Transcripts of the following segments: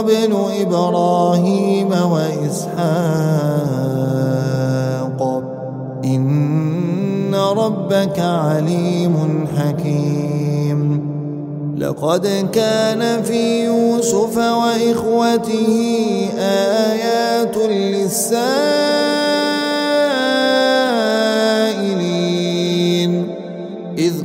قبل إبراهيم وإسحاق. إن ربك عليم حكيم. لقد كان في يوسف وإخوته آيات للسائلين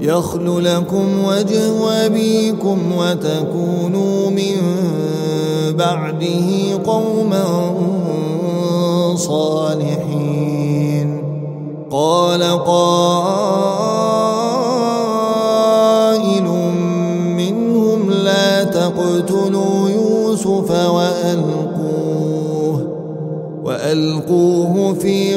يخل لكم وجه أبيكم وتكونوا من بعده قوما صالحين. قال قائل منهم لا تقتلوا يوسف وألقوه وألقوه في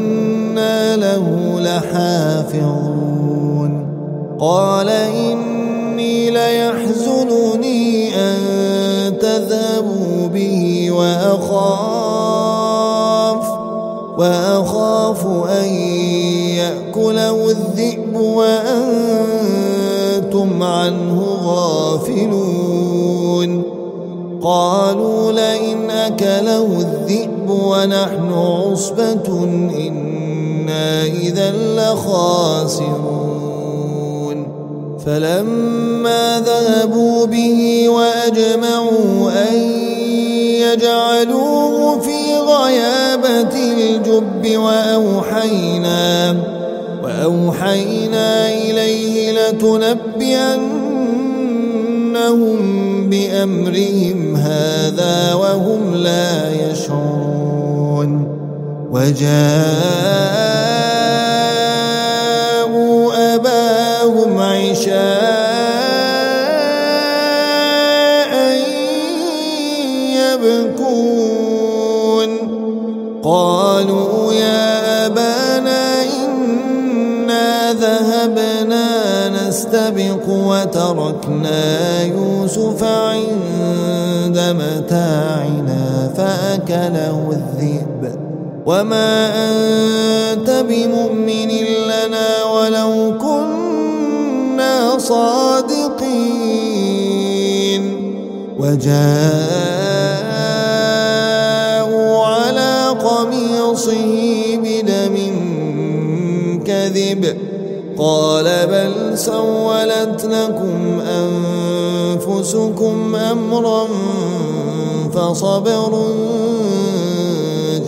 له لحافظون. قال إني ليحزنني أن تذهبوا به وأخاف وأخاف أن يأكله الذئب وأنتم عنه غافلون. قالوا لئن أكله الذئب ونحن عصبة إنا إذا لخاسرون فلما ذهبوا به وأجمعوا أن يجعلوه في غيابة الجب وأوحينا وأوحينا إليه لتنبئنهم بأمرهم هذا وهم لا يشعرون وجاءوا عشاء يبكون. قالوا يا أبانا إنا ذهبنا نستبق وتركنا يوسف عند متاعنا فأكله الذئب. وما أنت بمؤمن لنا صادقين وجاءوا على قميصه بدم كذب قال بل سولت لكم أنفسكم أمرا فصبر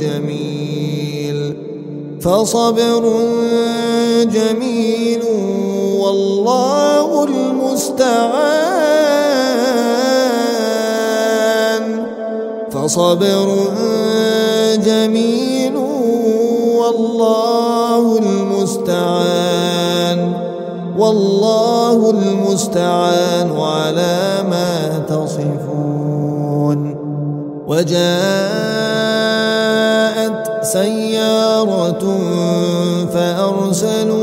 جميل فصبر جميل والله المستعان. فصبر جميل والله المستعان. والله المستعان على ما تصفون. وجاءت سيارة فأرسلوا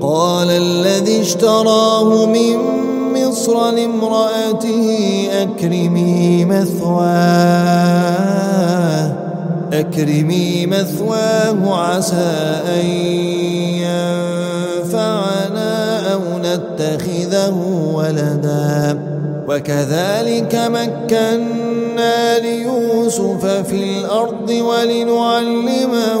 وقال الذي اشتراه من مصر لامرأته أكرمي مثواه أكرمي مثواه عسى أن ينفعنا أو نتخذه ولدا. وكذلك مكنا ليوسف في الأرض ولنعلمه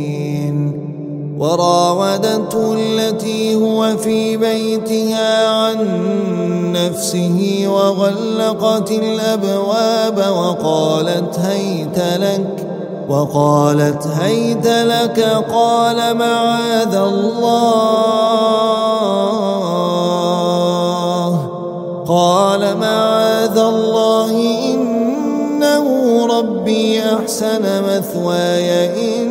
وراودته التي هو في بيتها عن نفسه وغلقت الأبواب وقالت هيت لك وقالت هيت لك قال معاذ الله قال معاذ الله إنه ربي أحسن مثواي إنه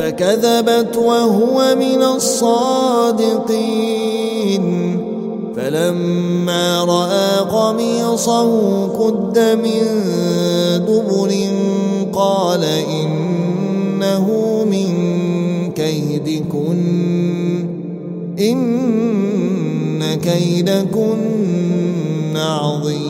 فكذبت وهو من الصادقين. فلما رأى قميصه قد من دبر قال إنه من كيدكن إن كيدكن عظيم.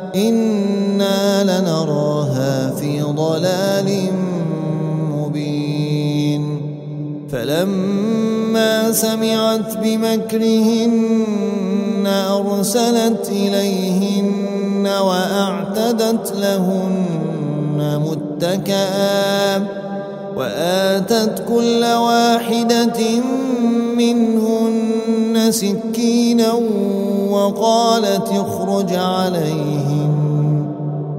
إنا لنراها في ضلال مبين فلما سمعت بمكرهن أرسلت إليهن وأعتدت لهن متكئا وآتت كل واحدة منهن سكينا وقالت اخرج عليهم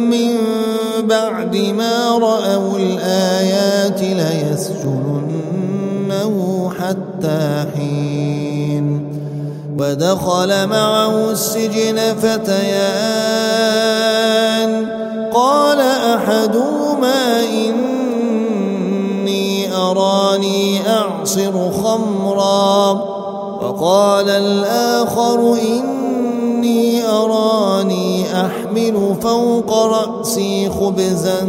من بعد ما رأوا الآيات ليسجننه حتى حين. ودخل معه السجن فتيان. قال أحدهما إني أراني أعصر خمرا. وقال الآخر إني أراني أحمل فوق رأسي خبزا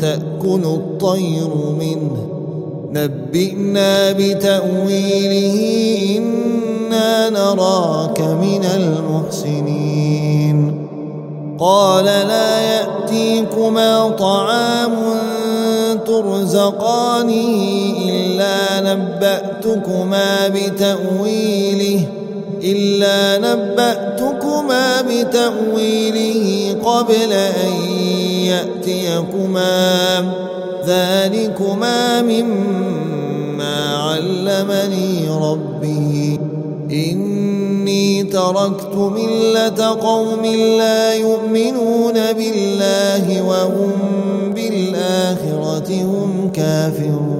تأكل الطير منه. نبئنا بتأويله إنا نراك من المحسنين. قال لا يأتيكما طعام ترزقانه إلا نبأتكما بتأويله. إلا نبأتكما بتأويله قبل أن يأتيكما. ذلكما مما علمني ربي. إني تركت ملة قوم لا يؤمنون بالله وهم بالآخرة هم كافرون.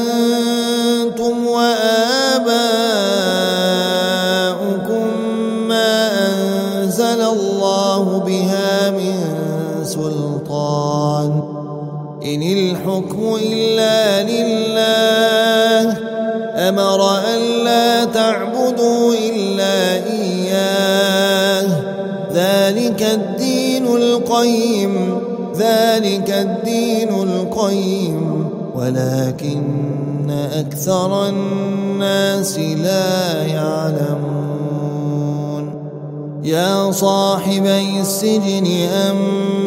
إن الحكم إلا لله. أمر أن لا تعبدوا إلا إياه. ذلك الدين القيم ذلك الدين القيم. ولكن أكثر الناس لا يعلمون. يا صاحبي السجن أما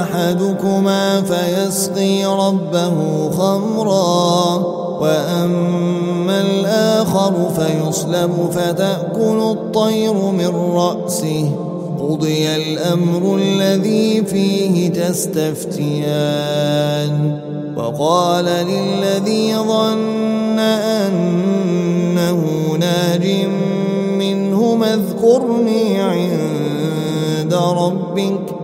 أحدكما فيسقي ربه خمرا وأما الآخر فيصلب فتأكل الطير من رأسه. قضي الأمر الذي فيه تستفتيان. وقال للذي ظن أنه ناج منهما اذكرني عند ربك.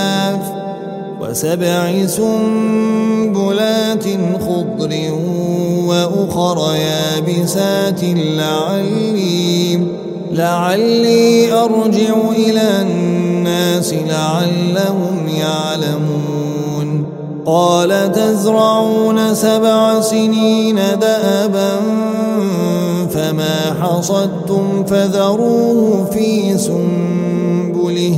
وسبع سنبلات خضر وأخر يابسات لعلي لعلي أرجع إلى الناس لعلهم يعلمون. قال تزرعون سبع سنين دأبا فما حصدتم فذروه في سنبله.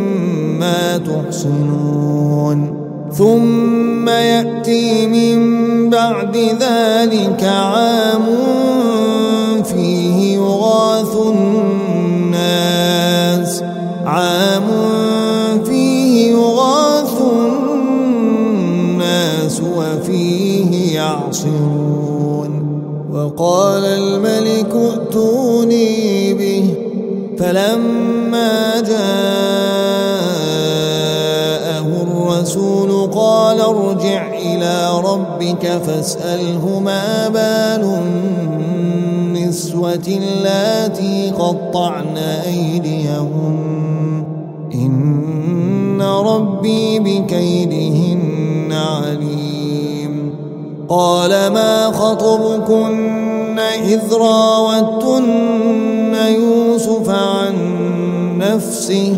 تحصنون ثم يأتي من بعد ذلك عام فيه يغاث الناس. عام فيه يغاث الناس وفيه يعصرون. وقال الملك ائتوني به فلما ربك فاسأله ما بال النسوة اللاتي قطعن أيديهن إن ربي بكيدهن عليم. قال ما خطبكن إذ راوتن يوسف عن نفسه؟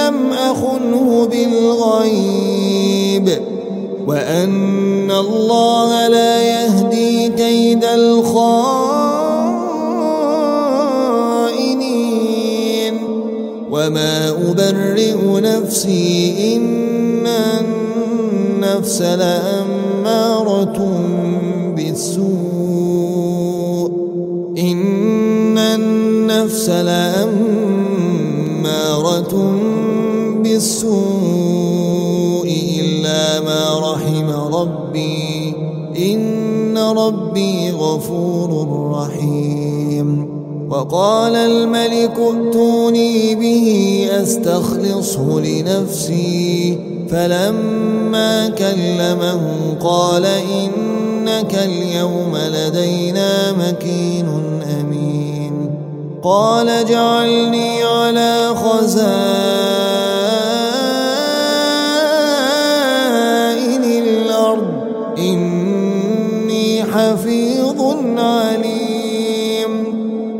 لم أخنه بالغيب وأن الله لا يهدي كيد الخائنين وما أبرئ نفسي إن النفس لأمارة بالسوء إن النفس لأمارة بالسوء إلا ما رحم ربي. إن ربي غفور رحيم. وقال الملك ائتوني به أستخلصه لنفسي. فلما كلمه قال إنك اليوم لدينا مكين أمين. قال جعلني على خزائن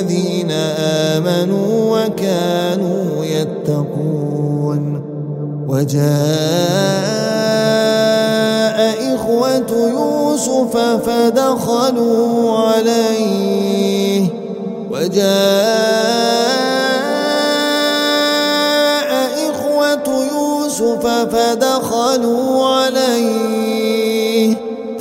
للذين آمنوا وكانوا يتقون وجاء إخوة يوسف فدخلوا عليه وجاء إخوة يوسف فدخلوا عليه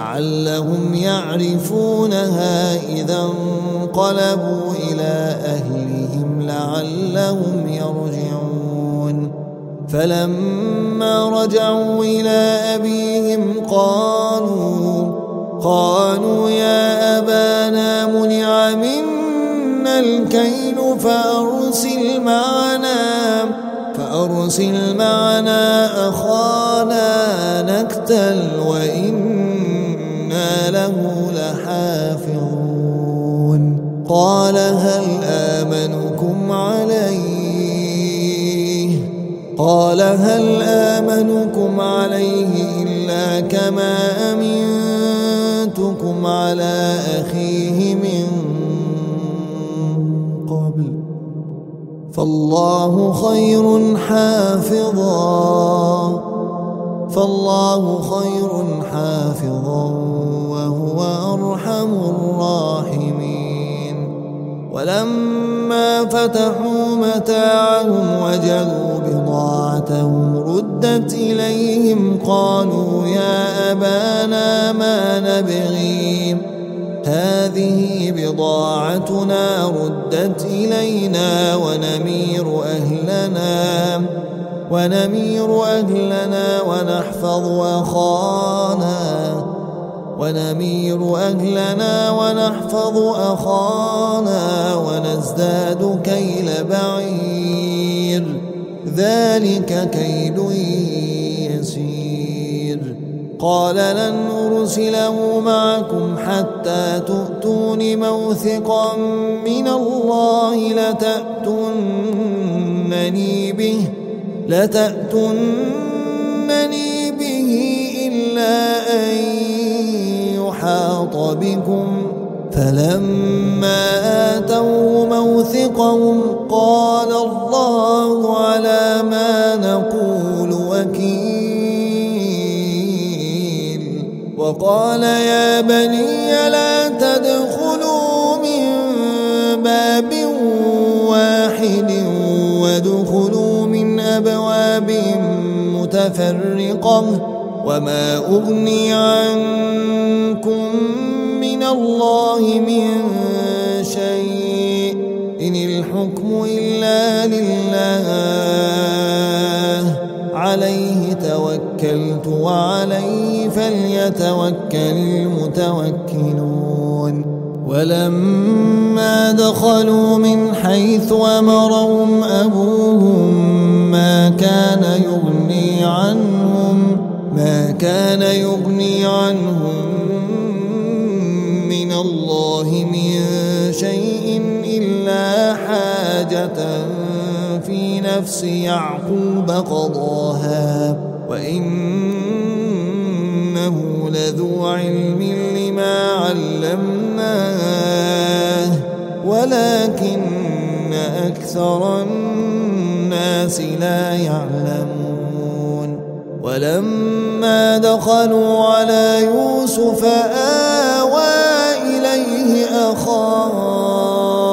لعلهم يعرفونها إذا انقلبوا إلى أهلهم لعلهم يرجعون. فلما رجعوا إلى أبيهم قالوا قالوا يا أبانا منع منا الكيل فأرسل معنا فأرسل معنا أخانا نكتل وإنا له لحافظون قال هل آمنكم عليه؟ قال هل آمنكم عليه إلا كما أمنتكم على أخيه من قبل؟ فالله خير حافظا. فالله خير حافظا. وهو أرحم الراحمين. ولما فتحوا متاعهم وجدوا بضاعتهم ردت إليهم قالوا يا أبانا ما نبغي. هذه بضاعتنا ردت إلينا ونمير أهلنا ونمير أهلنا ونحفظ أخانا. ونمير أهلنا ونحفظ أخانا ونزداد كيل بعير. ذلك كيل يسير. قال لن أرسله معكم حتى تؤتون موثقا من الله لتأتونني به لتأتونني به إلا أن يحاط بكم فلما آتوا موثقهم قال الله على ما نقول وكيل وقال يا بني لا تدخلوا من باب واحد وادخلوا من أبواب متفرقة وما أغني عنكم من الله من شيء. إن الحكم إلا لله. عليه توكلت وعليه فليتوكل المتوكلون. ولما دخلوا من حيث أمرهم أبوهم ما كان يغني عنهم ما كان يغني عنهم من الله من شيء إلا حاجة في نفس يعقوب قضاها وإنه لذو علم لما علمناه ولكن أكثر الناس لا يعلمون. ولما دخلوا على يوسف إليه أخاه.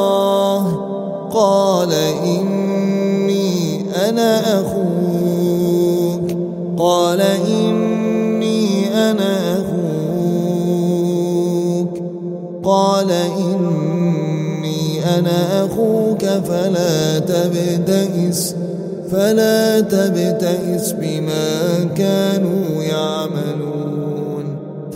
قال إني أنا أخوك. قال إني أنا أخوك. قال إني أنا أخوك فلا تبتئس فلا تبتئس بما كانوا يعملون.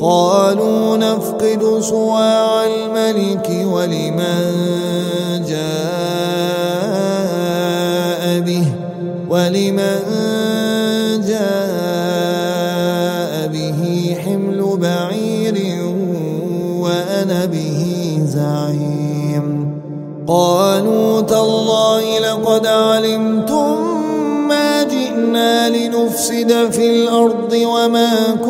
قالوا نفقد صواع الملك ولمن جاء به ولمن جاء به حمل بعير وأنا به زعيم. قالوا تالله لقد علمتم ما جئنا لنفسد في الأرض وما كنا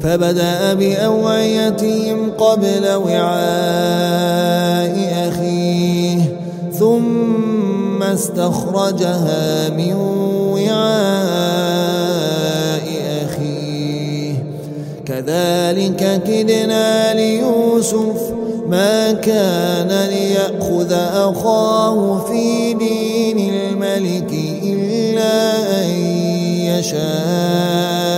فبدأ بأوعيتهم قبل وعاء أخيه ثم استخرجها من وعاء أخيه. كذلك كدنا ليوسف ما كان ليأخذ أخاه في دين الملك إلا أن يشاء.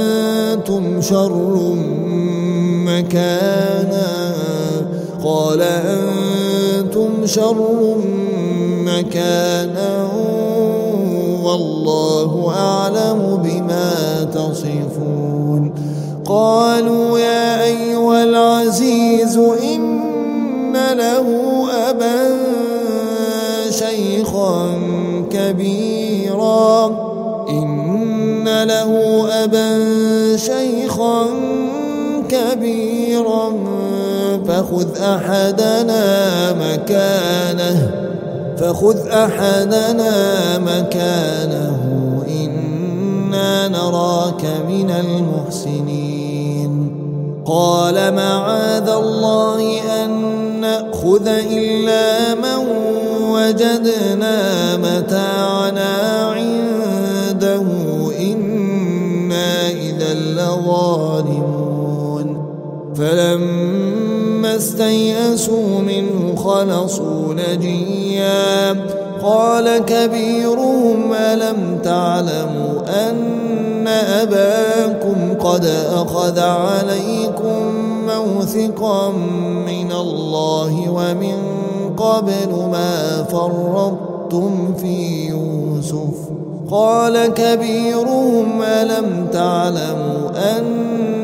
أنتم شر مكانا قال أنتم شر مكانا والله أعلم بما تصفون قالوا يا أيها العزيز إن له أبا شيخا كبيرا إن له أبا شيخا كبيرا فخذ أحدنا مكانه فخذ أحدنا مكانه إنا نراك من المحسنين. قال معاذ الله أن نأخذ إلا من وجدنا متاعنا فلما استيئسوا منه خلصوا نجيا. قال كبيرهم ألم تعلموا أن أباكم قد أخذ عليكم موثقا من الله ومن قبل ما فرطتم في يوسف؟ قال كبيرهم ألم تعلموا أن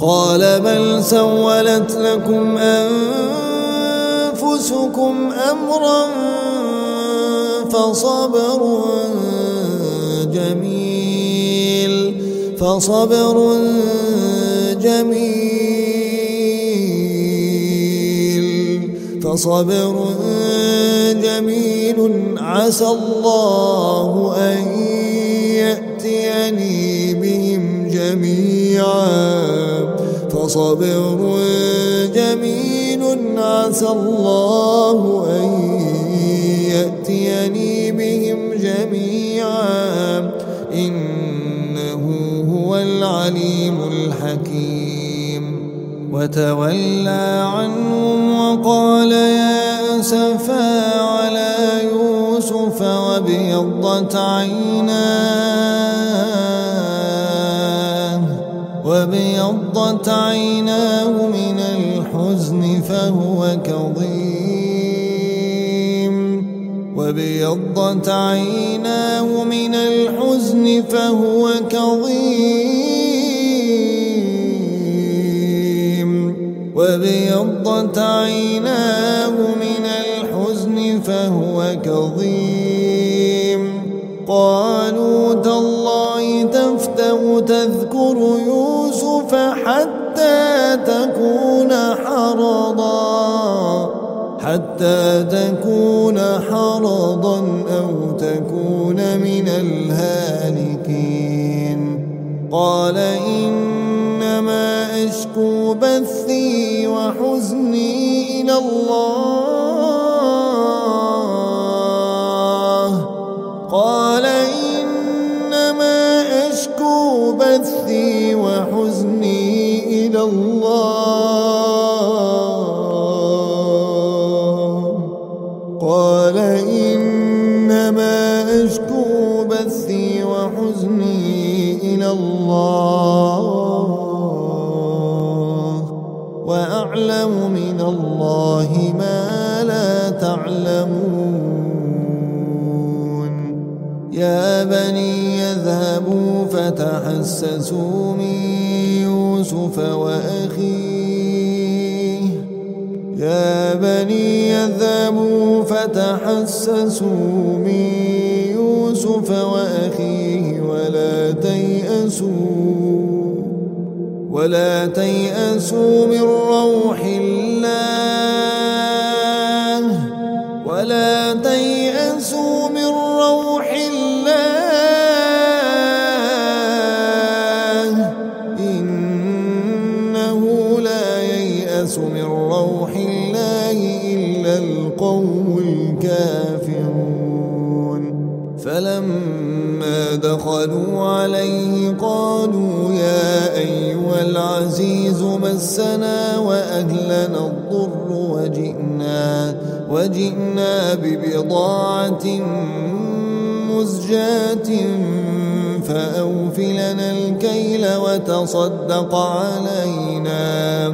قال بل سولت لكم أنفسكم أمرا فصبر جميل فصبر جميل فصبر جميل. عسى الله أن يأتيني بهم جميعا. فصبر جميل عسى الله أن يأتيني بهم جميعا. إنه هو العليم الحكيم. وتولى عنهم وقال يا أسفا على يوسف وابيضت عيناه وابيضت عيناه من الحزن فهو كظيم. وأبيضت عيناه من الحزن فهو كظيم. وأبيضت عيناه من الحزن فهو كظيم. قالوا تالله تفتأ تذكر يوسف حتى تكون حرضا حتى تكون حرضا أو تكون من الهالكين. قال إنما أشكو بثي وحزني إلى الله. قال فتحسسوا من يوسف وأخيه. يا بني يذهبوا فتحسسوا من يوسف وأخيه ولا تيأسوا ولا تيأسوا من روح الله. ولا تيأسوا مسنا وأهلنا الضر وجئنا وجئنا ببضاعة مزجاة فأوفلنا الكيل وتصدق علينا.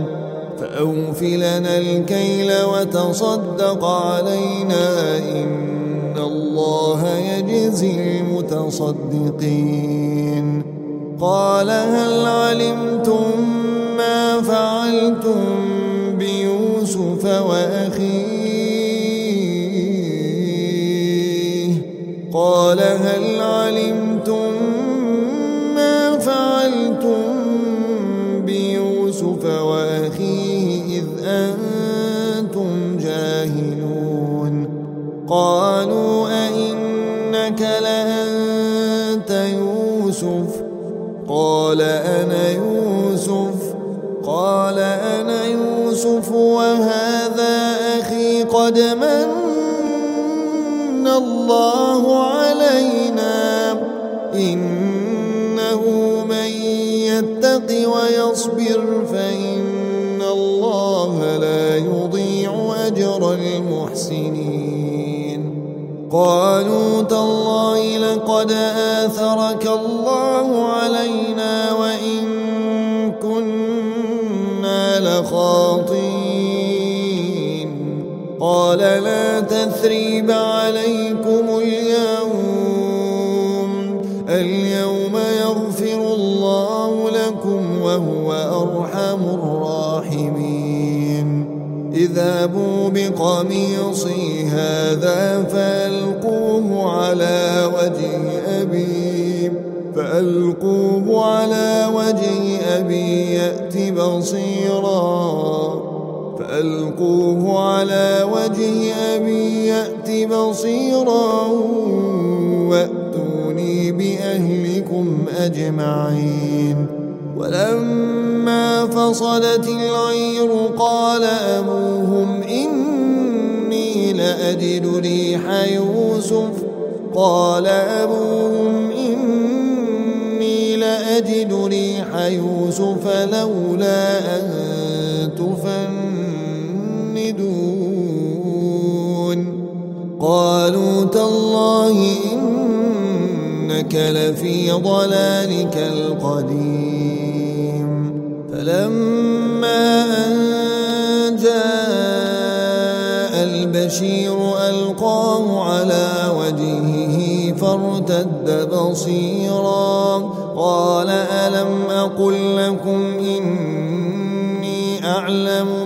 فأوفلنا الكيل وتصدق علينا. إن الله يجزي المتصدقين. قال هل علمتم فعلتم بيوسف وأخيه قال هل علمتم يوسف وهذا أخي قد من الله علينا إنه من يتق ويصبر فإن الله لا يضيع أجر المحسنين. قالوا تالله لقد آثرك تثريب عليكم اليوم. اليوم يغفر الله لكم وهو أرحم الراحمين. اذهبوا بقميصي هذا فألقوه على وجه أبي. فألقوه على وجه أبي يأت بصيرا. فألقوه على وجه أبي يأت بصيرا وأتوني بأهلكم أجمعين. ولما فصلت العير قال أبوهم إني لأجد ريح يوسف. قال أبوهم إني لأجد ريح يوسف لولا أن قالوا تالله إنك لفي ضلالك القديم. فلما أن جاء البشير ألقاه على وجهه فارتد بصيرا. قال ألم أقل لكم إني أعلم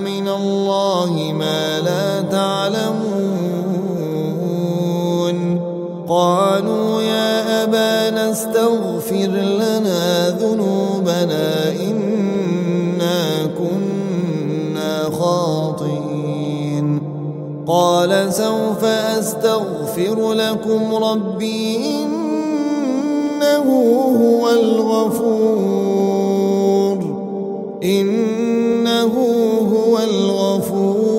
أبانا استغفر لنا ذنوبنا إنا كنا خاطئين. قال سوف أستغفر لكم ربي إنه هو الغفور. إنه هو الغفور.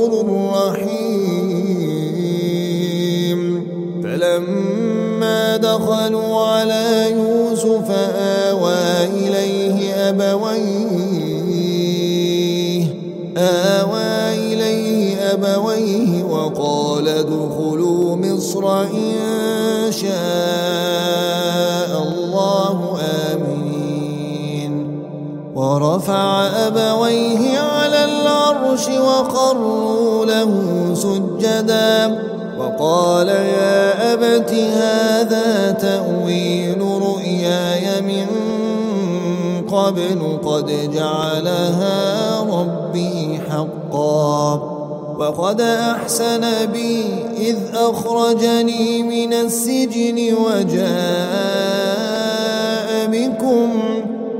ورفع أبويه على العرش وخروا له سجدا وقال يا أبت هذا تأويل رؤياي من قبل قد جعلها ربي حقا وقد أحسن بي إذ أخرجني من السجن وجاء بكم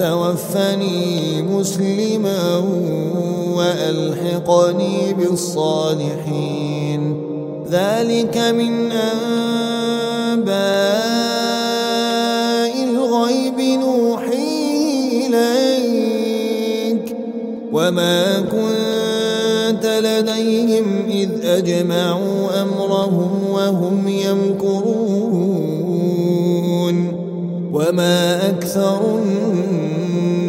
توفني مسلما وألحقني بالصالحين. ذلك من أنباء الغيب نوحي إليك. وما كنت لديهم إذ أجمعوا أمرهم وهم يمكرون. وما أكثر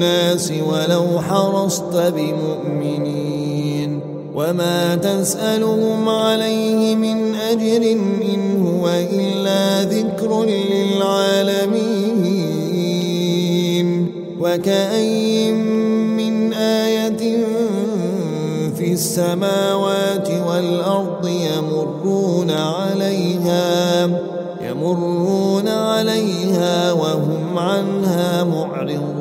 الناس ولو حرصت بمؤمنين وما تسألهم عليه من أجر إن هو إلا ذكر للعالمين وكأي من آية في السماوات والأرض يمرون عليها يمرون عليها وهم عنها معرضون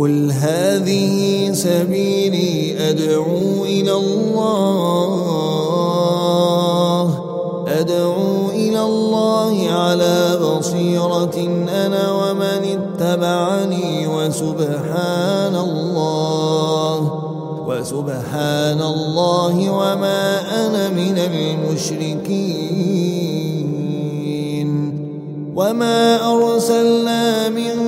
قل هذه سبيلي أدعو إلى الله. أدعو إلى الله على بصيرة أنا ومن اتبعني وسبحان الله. وسبحان الله وما أنا من المشركين. وما أرسلنا من